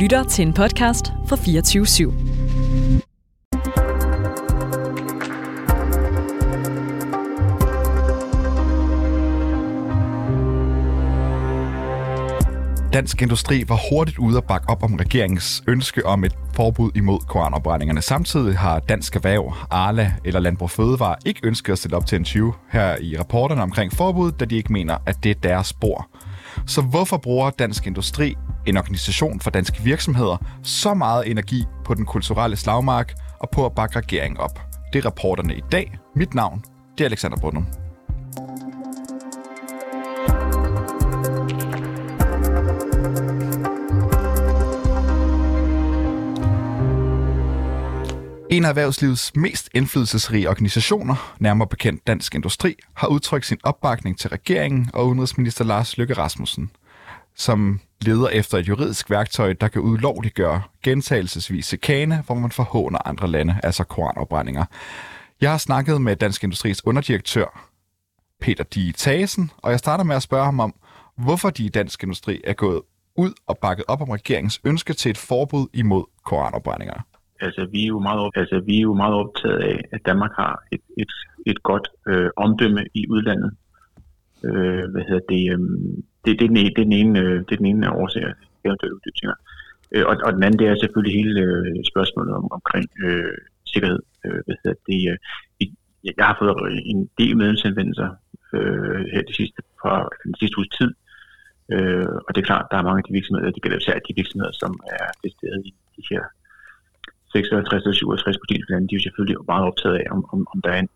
lytter til en podcast fra 24 /7. Dansk Industri var hurtigt ude at bakke op om regeringens ønske om et forbud imod koranopbrændingerne. Samtidig har Dansk Erhverv, Arla eller Landbrug Fødevare ikke ønsket at stille op til en 20 her i rapporterne omkring forbud, da de ikke mener, at det er deres spor. Så hvorfor bruger Dansk Industri, en organisation for danske virksomheder, så meget energi på den kulturelle slagmark og på at bakke regeringen op? Det er rapporterne i dag. Mit navn, det er Alexander Brunum. En af erhvervslivets mest indflydelsesrige organisationer, nærmere bekendt Dansk Industri, har udtrykt sin opbakning til regeringen og udenrigsminister Lars Løkke Rasmussen, som leder efter et juridisk værktøj, der kan ulovliggøre gentagelsesvis chikane, hvor man forhåner andre lande, altså koranopbrændinger. Jeg har snakket med Dansk Industris underdirektør, Peter D. Thasen, og jeg starter med at spørge ham om, hvorfor de i Dansk Industri er gået ud og bakket op om regeringens ønske til et forbud imod koranopbrændinger. Altså, vi er jo meget, op, altså, vi er jo meget optaget af, at Danmark har et, et, et godt øh, omdømme i udlandet. Øh, hvad hedder det? Øh, det, det, er den, ene, det, er den ene, øh, det er den ene af eventuelle uddybninger. Øh, og, og den anden, det er selvfølgelig hele øh, spørgsmålet om, omkring øh, sikkerhed. Øh, hvad hedder det? Øh, jeg har fået en del medlemsanvendelser øh, her de sidste, par, den sidste uges tid. Øh, og det er klart, der er mange af de virksomheder, det gælder især de virksomheder, som er testeret i de her 56 og 67 lande, de er jo selvfølgelig meget optaget af, om, om, om der er en,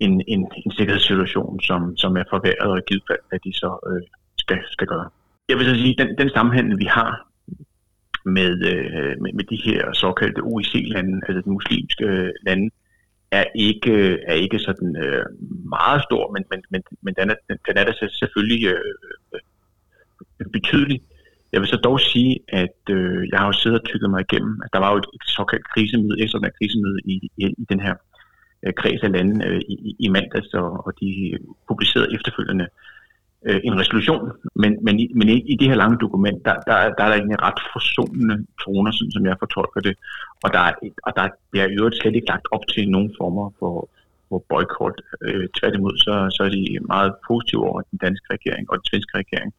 en, en, en sikkerhedssituation, som, som er forværret, og i givet fald, at de så øh, skal, skal gøre. Jeg vil så sige, den, den sammenhæng, vi har med, øh, med, med de her såkaldte OIC-lande, altså de muslimske øh, lande, er ikke, øh, er ikke sådan øh, meget stor, men, men, men, men den, er, den, er da selvfølgelig øh, øh, betydelig. Jeg vil så dog sige, at øh, jeg har jo siddet og tykket mig igennem, at der var jo et, et såkaldt krisemøde, ekstraordinært krisemøde i, i, i den her øh, kreds af lande øh, i, i mandags, og, og de publicerede efterfølgende øh, en resolution. Men, men, i, men i, i det her lange dokument, der, der, der er der en ret forsonende toner, sådan som jeg fortolker det, og der er, og der, der er i øvrigt slet ikke lagt op til nogen former for, for boykot. Øh, tværtimod, så, så er de meget positive over den danske regering og den svenske regering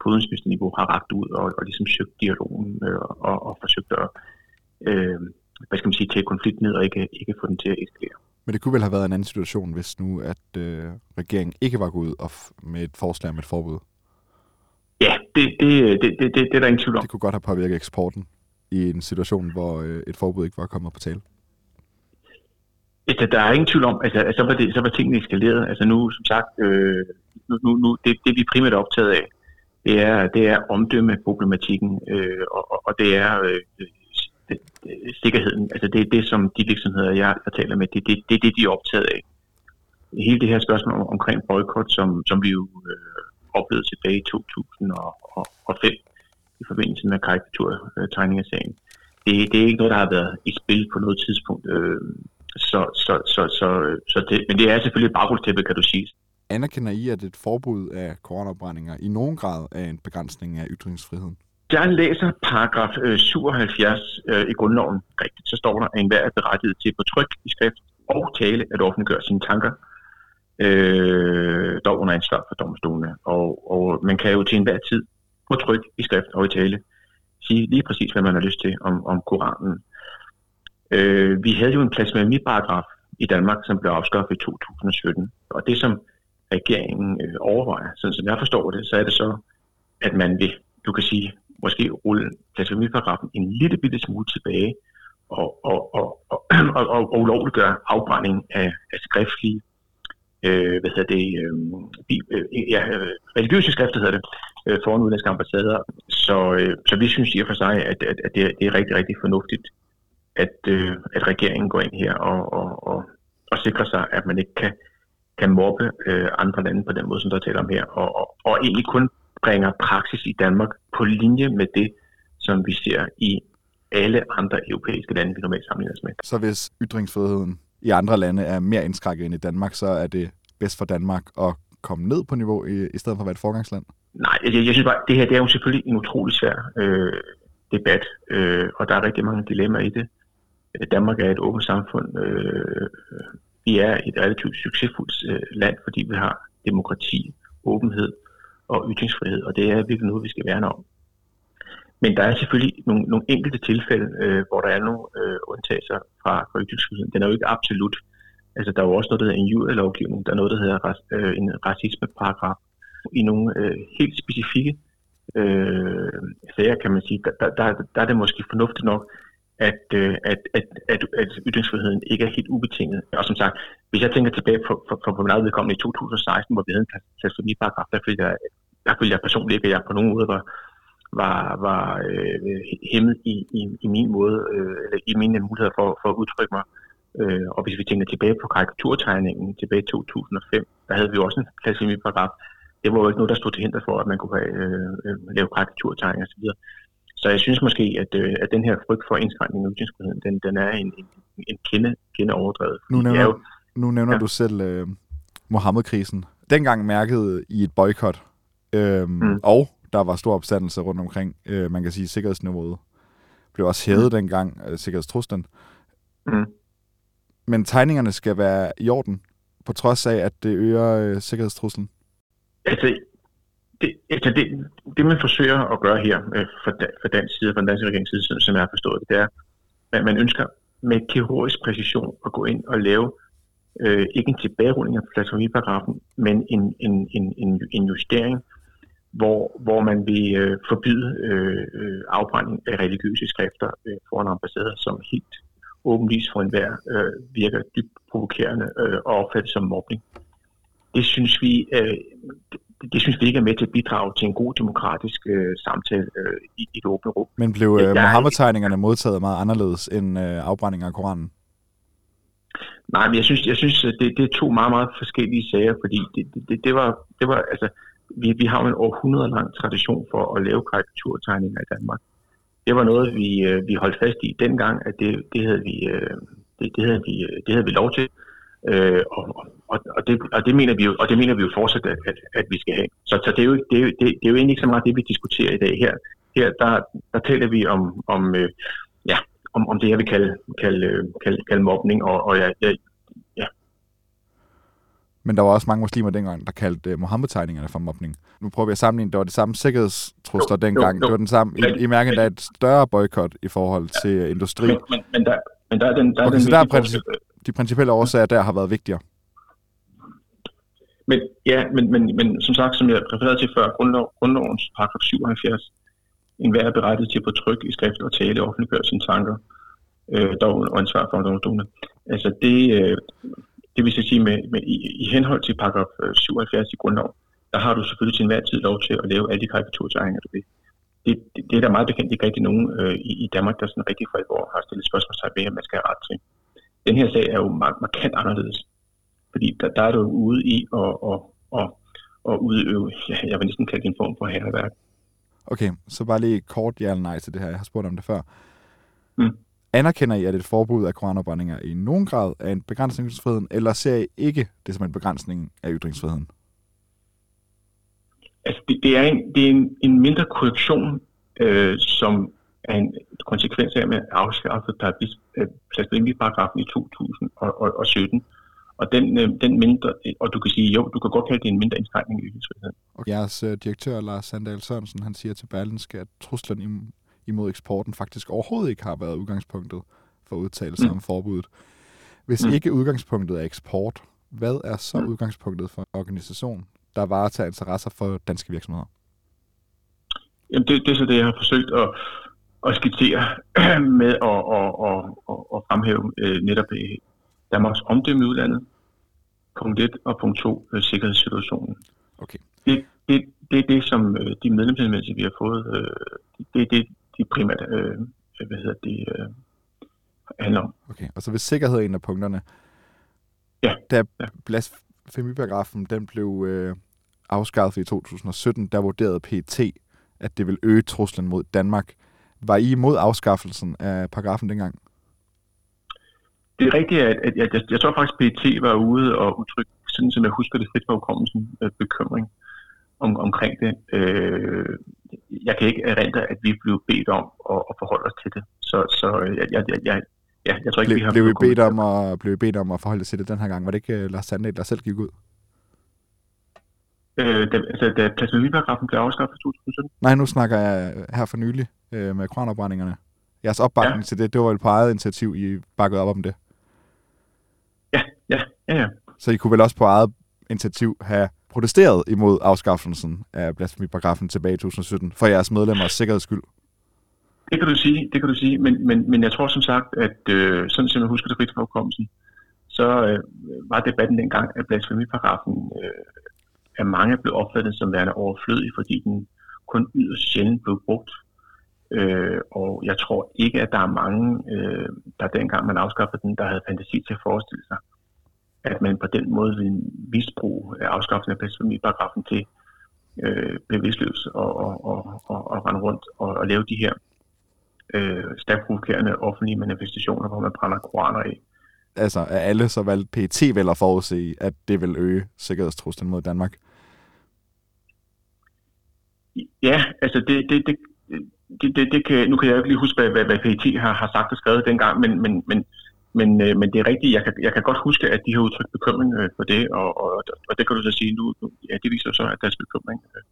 på udenrigsministerniveau har ragt ud og, og ligesom søgt dialogen øh, og, og forsøgt at øh, hvad skal man sige, tage konflikten ned og ikke, ikke få den til at eskalere. Men det kunne vel have været en anden situation, hvis nu, at øh, regeringen ikke var gået ud og med et forslag om et forbud? Ja, det, det, det, det, det, det er der ingen tvivl om. Det kunne godt have påvirket eksporten i en situation, hvor øh, et forbud ikke var kommet på tale. Altså, der er ingen tvivl om, altså, altså så, var det, så var tingene eskaleret. Altså nu, som sagt, øh, nu, nu, nu det, det vi primært er optaget af, det er, det er omdømmeproblematikken, øh, og, og det er øh, sikkerheden. Altså det er det, som de virksomheder, jeg, jeg taler med, det er det, det, det, de er optaget af. Hele det her spørgsmål om, omkring boykot, som, som vi jo øh, oplevede tilbage i 2005 i forbindelse med karikaturtegningersagen, det, det er ikke noget, der har været i spil på noget tidspunkt. Øh, så, så, så, så, så det, men det er selvfølgelig et baggrundstæppe, kan du sige. Anerkender I, at et forbud af koranopbrændinger i nogen grad er en begrænsning af ytringsfriheden? Jeg læser paragraf øh, 77 øh, i grundloven rigtigt, så står der, at enhver er berettiget til på tryk i skrift og tale at offentliggøre sine tanker, øh, dog under ansvar for domstolene. Og, og man kan jo til enhver tid på tryk i skrift og i tale sige lige præcis, hvad man har lyst til om, om Koranen. Øh, vi havde jo en blasfemiparagraf i Danmark, som blev afskaffet i 2017. Og det, som regeringen øh, overvejer, sådan som jeg forstår det, så er det så, at man vil, du kan sige, måske rulle blasfemiparagrafen en lille bitte smule tilbage og, og, og, og, og, og, og ulovliggøre afbrænding af, af skriftlige, øh, hvad hedder det, øh, bi, øh, ja, øh, religiøse skrifter hedder det, øh, foran udenlandske ambassader. Så, øh, så vi synes i og for sig, at, at, at det, er, det er rigtig, rigtig fornuftigt, at, øh, at regeringen går ind her og, og, og, og sikrer sig, at man ikke kan kan mobbe øh, andre lande på den måde, som der taler om her, og, og, og egentlig kun bringer praksis i Danmark på linje med det, som vi ser i alle andre europæiske lande, vi normalt sammenligner os med. Så hvis ytringsfriheden i andre lande er mere indskrænket end i Danmark, så er det bedst for Danmark at komme ned på niveau i, i stedet for at være et forgangsland? Nej, jeg, jeg synes bare, det her det er jo selvfølgelig en utrolig svær øh, debat, øh, og der er rigtig mange dilemmaer i det. Danmark er et åbent samfund. Øh, vi er et relativt succesfuldt øh, land, fordi vi har demokrati, åbenhed og ytringsfrihed, og det er virkelig noget, vi skal værne om. Men der er selvfølgelig nogle, nogle enkelte tilfælde, øh, hvor der er nogle øh, undtagelser fra, fra ytringsfriheden. Den er jo ikke absolut. Altså, der er jo også noget, der hedder en judelovgivning. Der er noget, der hedder øh, en racismeparagraf. I nogle øh, helt specifikke øh, sager, kan man sige, der, der, der, der er det måske fornuftigt nok, at, øh, at, at, at, at ytringsfriheden ikke er helt ubetinget. Og som sagt, hvis jeg tænker tilbage på, på, på, på min eget vedkommende i 2016, hvor vi havde en blasfemiparagraf, der fik jeg, der følte jeg personligt ikke, at jeg på nogen måde var, var, var øh, hæmmet i, i, i min måde, øh, eller i mine muligheder for, for at udtrykke mig. Øh, og hvis vi tænker tilbage på karikaturtegningen tilbage i 2005, der havde vi også en blasfemiparagraf. Det var jo ikke noget, der stod til hinder for, at man kunne have, øh, lave karikaturtegninger osv. Så jeg synes måske, at, øh, at den her frygt for indskrænkning af ytringsfriheden, den, den er en, en, en kende, kende overdrevet. Nu nævner, jo, nu nævner ja. du selv øh, Mohammed-krisen. Dengang mærkede i et boykot, øh, mm. og der var stor opstandelse rundt omkring, øh, man kan sige, sikkerhedsniveauet blev også hævet mm. dengang, øh, sikkerhedstruslen. Mm. Men tegningerne skal være i orden, på trods af, at det øger øh, sikkerhedstruslen. Altså, det, altså det, det, man forsøger at gøre her øh, fra, fra dansk side, fra den danske regerings side, som jeg har forstået det, det er, at man ønsker med kirurgisk præcision at gå ind og lave øh, ikke en tilbagerulning af blasfemiparagrafen, men en, en, en, en, en justering, hvor, hvor man vil øh, forbyde øh, øh afbrænding af religiøse skrifter øh, foran ambassader, som helt åbenlyst for enhver øh, virker dybt provokerende øh, og opfattet som mobbning. Det synes vi, øh, det, det synes vi ikke er med til at bidrage til en god demokratisk øh, samtale øh, i, i det åbne rum. Men blev øh, Mohammed-tegningerne modtaget meget anderledes end øh, afbrænding af Koranen? Nej, men jeg synes, jeg synes det, det er to meget, meget forskellige sager, fordi det, det, det, det, var, det var, altså, vi, vi har jo en århundrede lang tradition for at lave karikaturtegninger i Danmark. Det var noget, vi, øh, vi holdt fast i dengang, at det, det, havde vi, øh, det, det, havde vi, øh, det havde vi lov til. Øh, og, og, og, det, og, det mener vi jo, og det mener vi jo fortsat, at, at, at vi skal have. Så, så det, er jo, det, er jo, det, det er jo egentlig ikke så meget det, vi diskuterer i dag. Her, her der, der taler vi om, om, øh, ja, om, om det, jeg vil kalde, kalde, øh, kalde, kalde mobning, og, og jeg, jeg, ja. Men der var også mange muslimer dengang, der kaldte uh, Mohammed-tegningerne for mobning. Nu prøver vi at sammenligne, det var det samme sikkerhedstrusler dengang. Jo, jo. Det var den samme, I, I mærker, der er et større boykot i forhold til industri. Men, men, men, der, men der er den, der okay, er den der er princip, de principielle årsager der har været vigtigere. Men ja, men, men, men som sagt, som jeg refererede til før, grundlov, grundlovens paragraf 77, en er berettet til på tryk i skrift og tale offentliggøre sine tanker, øh, dog og ansvar for domstolene. Altså det, øh, det vil sige med, med i, i henhold til paragraf 77 øh, i grundlov, der har du selvfølgelig til enhver tid lov til at lave alle de karikaturtegninger, du vil. Det, det, det er der meget bekendt ikke rigtig nogen øh, i, i Danmark, der sådan rigtig for alvor har stillet spørgsmålstegn ved, at man skal have ret til. Den her sag er jo markant anderledes, fordi der, der er du ude i at, at, at, at udøve, ja, jeg vil næsten kalde det en form for herreværk. Okay, så bare lige kort ja eller nej til det her. Jeg har spurgt om det før. Mm. Anerkender I, at et forbud af koranopbrændinger i nogen grad er en begrænsning af ytringsfriheden, eller ser I ikke det som en begrænsning af ytringsfriheden? Altså, det, det er, en, det er en, en mindre korrektion, øh, som er en konsekvens af, at man afskaffede blasfemiparagrafen i 2017. Og den, øh, den mindre, og du kan sige, jo, du kan godt kalde det en mindre indskrænkning i ytringsfriheden. Og jeres uh, direktør, Lars Sandal Sørensen, han siger til Berlinske, at truslen imod eksporten faktisk overhovedet ikke har været udgangspunktet for udtalelser mm. om forbuddet. Hvis mm. ikke udgangspunktet er eksport, hvad er så mm. udgangspunktet for en organisation, der varetager interesser for danske virksomheder? Jamen det, det er så det, jeg har forsøgt at, at skitsere med at, at, at, at, at fremhæve øh, netop øh, Danmarks omdømme i udlandet, punkt 1, og punkt 2, øh, sikkerhedssituationen. Okay. Det, det, det er det, som øh, de medlemsindmeldelser, vi har fået, øh, det det, de primært øh, hvad hedder det, øh, handler om. Okay, og så hvis sikkerhed er en af punkterne, ja. da ja. blasfemiparagrafen den blev øh, afskaffet i 2017, der vurderede PT, at det vil øge truslen mod Danmark. Var I imod afskaffelsen af paragrafen dengang? Det er rigtigt, at, at jeg, jeg, jeg tror faktisk, at PT var ude og udtrykke, sådan som jeg husker det frit hukommelsen, øh, bekymring om, omkring det. Øh, jeg kan ikke erindre, at vi blev bedt om at, at forholde os til det. Så, så jeg, jeg, jeg, ja, jeg tror ikke, Ble, vi har... blev, vi bedt om at, blev bedt om at forholde os til det den her gang? Var det ikke uh, Lars Sandel, der selv gik ud? Øh, da, altså, da blasfemiparagrafen blev afskaffet i 2017, Nej, nu snakker jeg her for nylig øh, med koranopbrændingerne. Jeres opbakning. Ja. til det, det var vel på eget initiativ, I bakkede op om det. ja, ja, ja, ja. Så I kunne vel også på eget initiativ have protesteret imod afskaffelsen af blasfemiparagrafen tilbage i 2017, for jeres medlemmers sikkerheds skyld. Det kan du sige, det kan du sige, men, men, men jeg tror som sagt, at øh, sådan som jeg husker det frit fra hukommelsen, så øh, var debatten dengang, at blasfemiparagrafen øh, af mange blev opfattet som værende overflødig, fordi den kun yderst sjældent blev brugt. Øh, og jeg tror ikke, at der er mange, øh, der dengang man afskaffede den, der havde fantasi til at forestille sig, at man på den måde ville misbruge afskaffelsen af blasfemiparagrafen til øh, bevidstløs og, og, og, og, og rende rundt og, og lave de her øh, stærkt provokerende offentlige manifestationer, hvor man brænder koraner af. Altså, er alle så valgt PET vel at forudse, at det vil øge sikkerhedstruslen mod Danmark? Ja, altså det, det, det, det, det, det kan, nu kan jeg ikke lige huske, hvad, hvad, hvad PET har, har sagt og skrevet dengang, men, men, men, men, øh, men det er rigtigt, jeg kan, jeg kan godt huske, at de har udtrykt bekymring øh, for det, og, og, og det kan du så sige nu, nu ja, det viser så, at deres bekymring øh,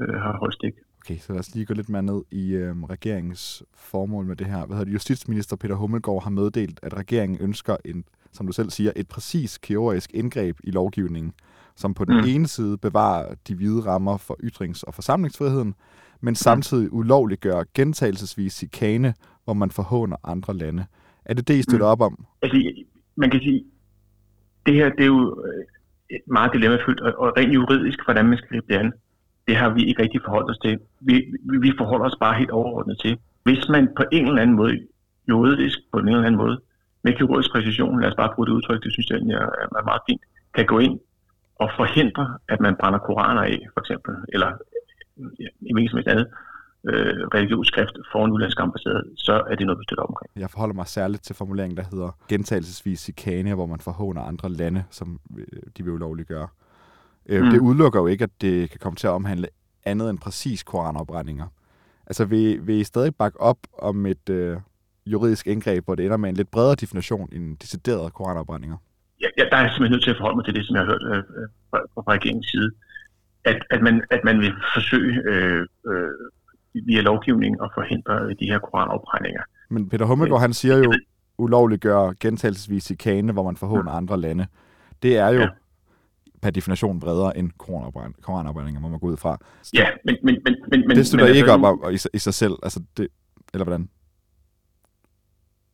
øh, har holdt stik. Okay, så lad os lige gå lidt mere ned i øh, regeringens formål med det her. Hvad hedder det? Justitsminister Peter Hummelgaard har meddelt, at regeringen ønsker en, som du selv siger, et præcis kirurgisk indgreb i lovgivningen, som på den mm. Mm. ene side bevarer de hvide rammer for ytrings- og forsamlingsfriheden, men samtidig ulovliggør gentagelsesvis chikane, hvor man forhåner andre lande. Er det det, I støtter Mm. op om? Altså, man kan sige, det her det er jo øh, et meget dilemmafyldt, og, og rent juridisk, hvordan man skal gribe det an, det har vi ikke rigtig forholdt os til. Vi, vi, forholder os bare helt overordnet til. Hvis man på en eller anden måde, juridisk på en eller anden måde, med kirurgisk præcision, lad os bare bruge det udtryk, det synes jeg er, er meget fint, kan gå ind og forhindre, at man brænder koraner af, for eksempel, eller i hvilket som helst andet øh, religiøs skrift for en udlandsk ambassade, så er det noget, vi støtter omkring. Jeg forholder mig særligt til formuleringen, der hedder gentagelsesvis chikane, hvor man forhåner andre lande, som øh, de vil ulovligt gøre. Øh, Mm. Det udelukker jo ikke, at det kan komme til at omhandle andet end præcis koranopbrændinger. Altså vil, vil I stadig bakke op om et øh, juridisk indgreb, hvor det ender med en lidt bredere definition end deciderede koranopbrændinger? ja, ja, der er jeg simpelthen nødt til at forholde mig til det, som jeg har hørt øh, øh, fra, fra regeringens side. At, at, man, at man vil forsøge øh, øh, via lovgivning at forhindre de her koranopbrændinger. Men Peter Hummelgaard, han siger jo, ulovliggør gentagelsesvis chikane, hvor man forhåner andre lande. Det er jo Ja. per definition bredere end koranopbrændinger, må man gå ud fra. Ja, men... men, men, men men det støtter men, ikke op altså, om i, i sig selv, altså det, eller hvordan?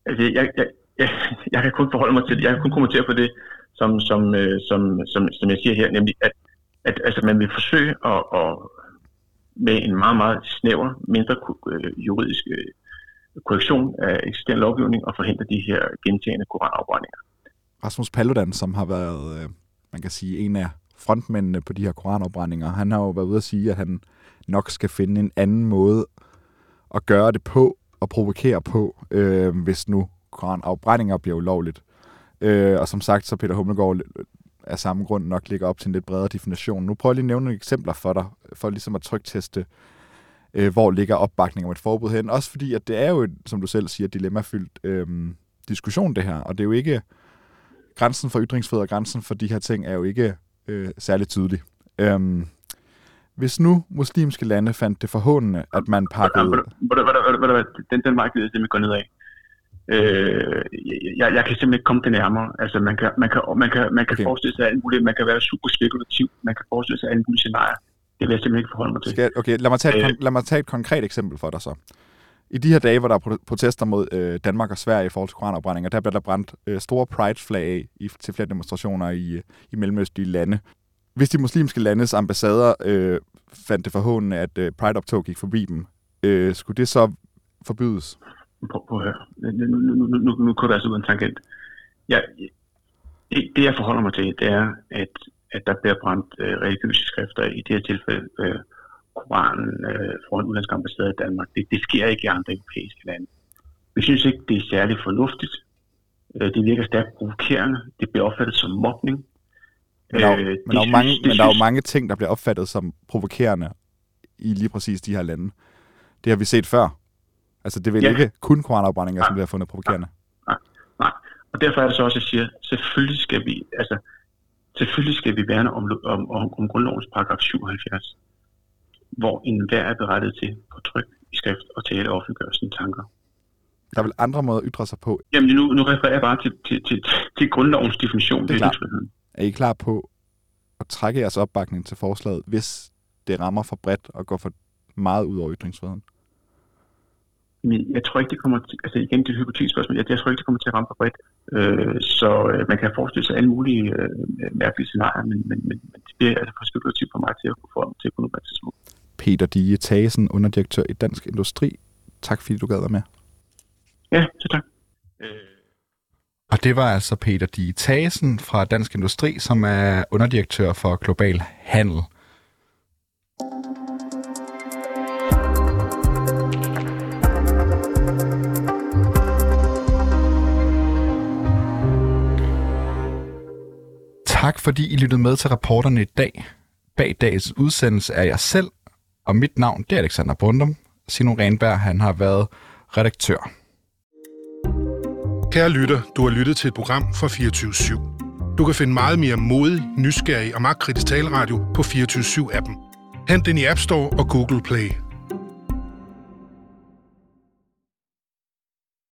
Altså, jeg, jeg, jeg, jeg kan kun forholde mig til det. Jeg kan kun kommentere på det, som, som, øh, som, som, som jeg siger her, nemlig at, at altså, man vil forsøge at, at med en meget, meget snæver, mindre øh, juridisk øh, korrektion af eksisterende lovgivning og forhindre de her gentagende koranafbrændinger. Rasmus Paludan, som har været, øh, man kan sige, en af frontmændene på de her koranafbrændinger, han har jo været ude at sige, at han nok skal finde en anden måde at gøre det på og provokere på, øh, hvis nu koranafbrændinger bliver ulovligt. Øh, og som sagt, så Peter Hummelgaard af samme grund nok ligger op til en lidt bredere definition. Nu prøver jeg lige at nævne nogle eksempler for dig, for ligesom at trykteste, øh, hvor ligger opbakning om et forbud hen. Også fordi, at det er jo, et, som du selv siger, dilemmafyldt øh, diskussion det her, og det er jo ikke grænsen for ytringsfrihed og grænsen for de her ting er jo ikke øh, særlig tydelig. Øhm, hvis nu muslimske lande fandt det forhåndende, at man pakkede... Den, den vej gider jeg simpelthen gå ned af. Øh, jeg, jeg kan simpelthen ikke komme det nærmere. Altså, man kan, man kan, man kan, man kan Okay. forestille sig alt muligt. Man kan være super spekulativ. Man kan forestille sig alle mulige scenarier. Det vil jeg simpelthen ikke forholde mig til. Skal, okay, lad mig, tage et, Øh. lad mig tage et konkret eksempel for dig så. I de her dage, hvor der er pro- protester mod øh, Danmark og Sverige i forhold til koranopbrændinger, der bliver der brændt øh, store pride-flag af i, til flere demonstrationer i, i mellemøstlige lande. Hvis de muslimske landes ambassader øh, fandt det forhåndende, at øh, pride-optog gik forbi dem, øh, skulle det så forbydes? Prøv, prøv at høre. Nu, nu, nu, nu, nu, kunne der altså ud en tangent. Jeg, det, det, jeg forholder mig til, det er, at, at der bliver brændt øh, religiøse skrifter, i det her tilfælde øh, Koranen øh, for en udlandsk ambassade i Danmark. Det, det sker ikke i andre europæiske lande. Vi synes ikke, det er særlig fornuftigt. Øh, det virker stærkt provokerende. Det bliver opfattet som mobning. Men der, er Øh, men det der, jo synes- mange, det men der er jo mange ting, der bliver opfattet som provokerende i lige præcis de her lande. Det har vi set før. Altså, det er vel Ja. ikke kun koranafbrændinger, som Nej. bliver fundet provokerende. Nej, og derfor er det så også, at jeg siger, selvfølgelig skal vi, altså, selvfølgelig skal vi værne om, om, om, om grundlovens paragraf 77, hvor enhver er berettet til på tryk, i skrift og tale og offentliggøre sine tanker. Der er vel andre måder at ytre sig på. Jamen nu, nu refererer jeg bare til, til, til, til grundlovens definition Det er af ytringsfriheden. Er I klar på at trække jeres opbakning til forslaget, hvis det rammer for bredt og går for meget ud over ytringsfriheden? Men jeg tror ikke, det kommer til, altså igen, det er et hypotetisk spørgsmål, jeg, jeg tror ikke, det kommer til at ramme for bredt. Øh, så øh, man kan forestille sig alle mulige øh, mærkelige scenarier, men, men, men, men det bliver altså for spekulativt for mig til at kunne få til på nuværende tidspunkt. Peter Die Tagesen, underdirektør i Dansk Industri. Tak fordi du gad være med. Ja, så tak. Øh, Og det var altså Peter Die Thasen fra Dansk Industri, som er underdirektør for Global Handel. Tak fordi I lyttede med til rapporterne i dag. Bag dagens udsendelse er jeg selv, og mit navn det er Alexander Brundum. Sino Renberg, han har været redaktør. Kære lytter, du har lyttet til et program fra 24 /7. Du kan finde meget mere modig, nysgerrig og magtkritisk taleradio på 24 7 appen Hent den i App Store og Google Play.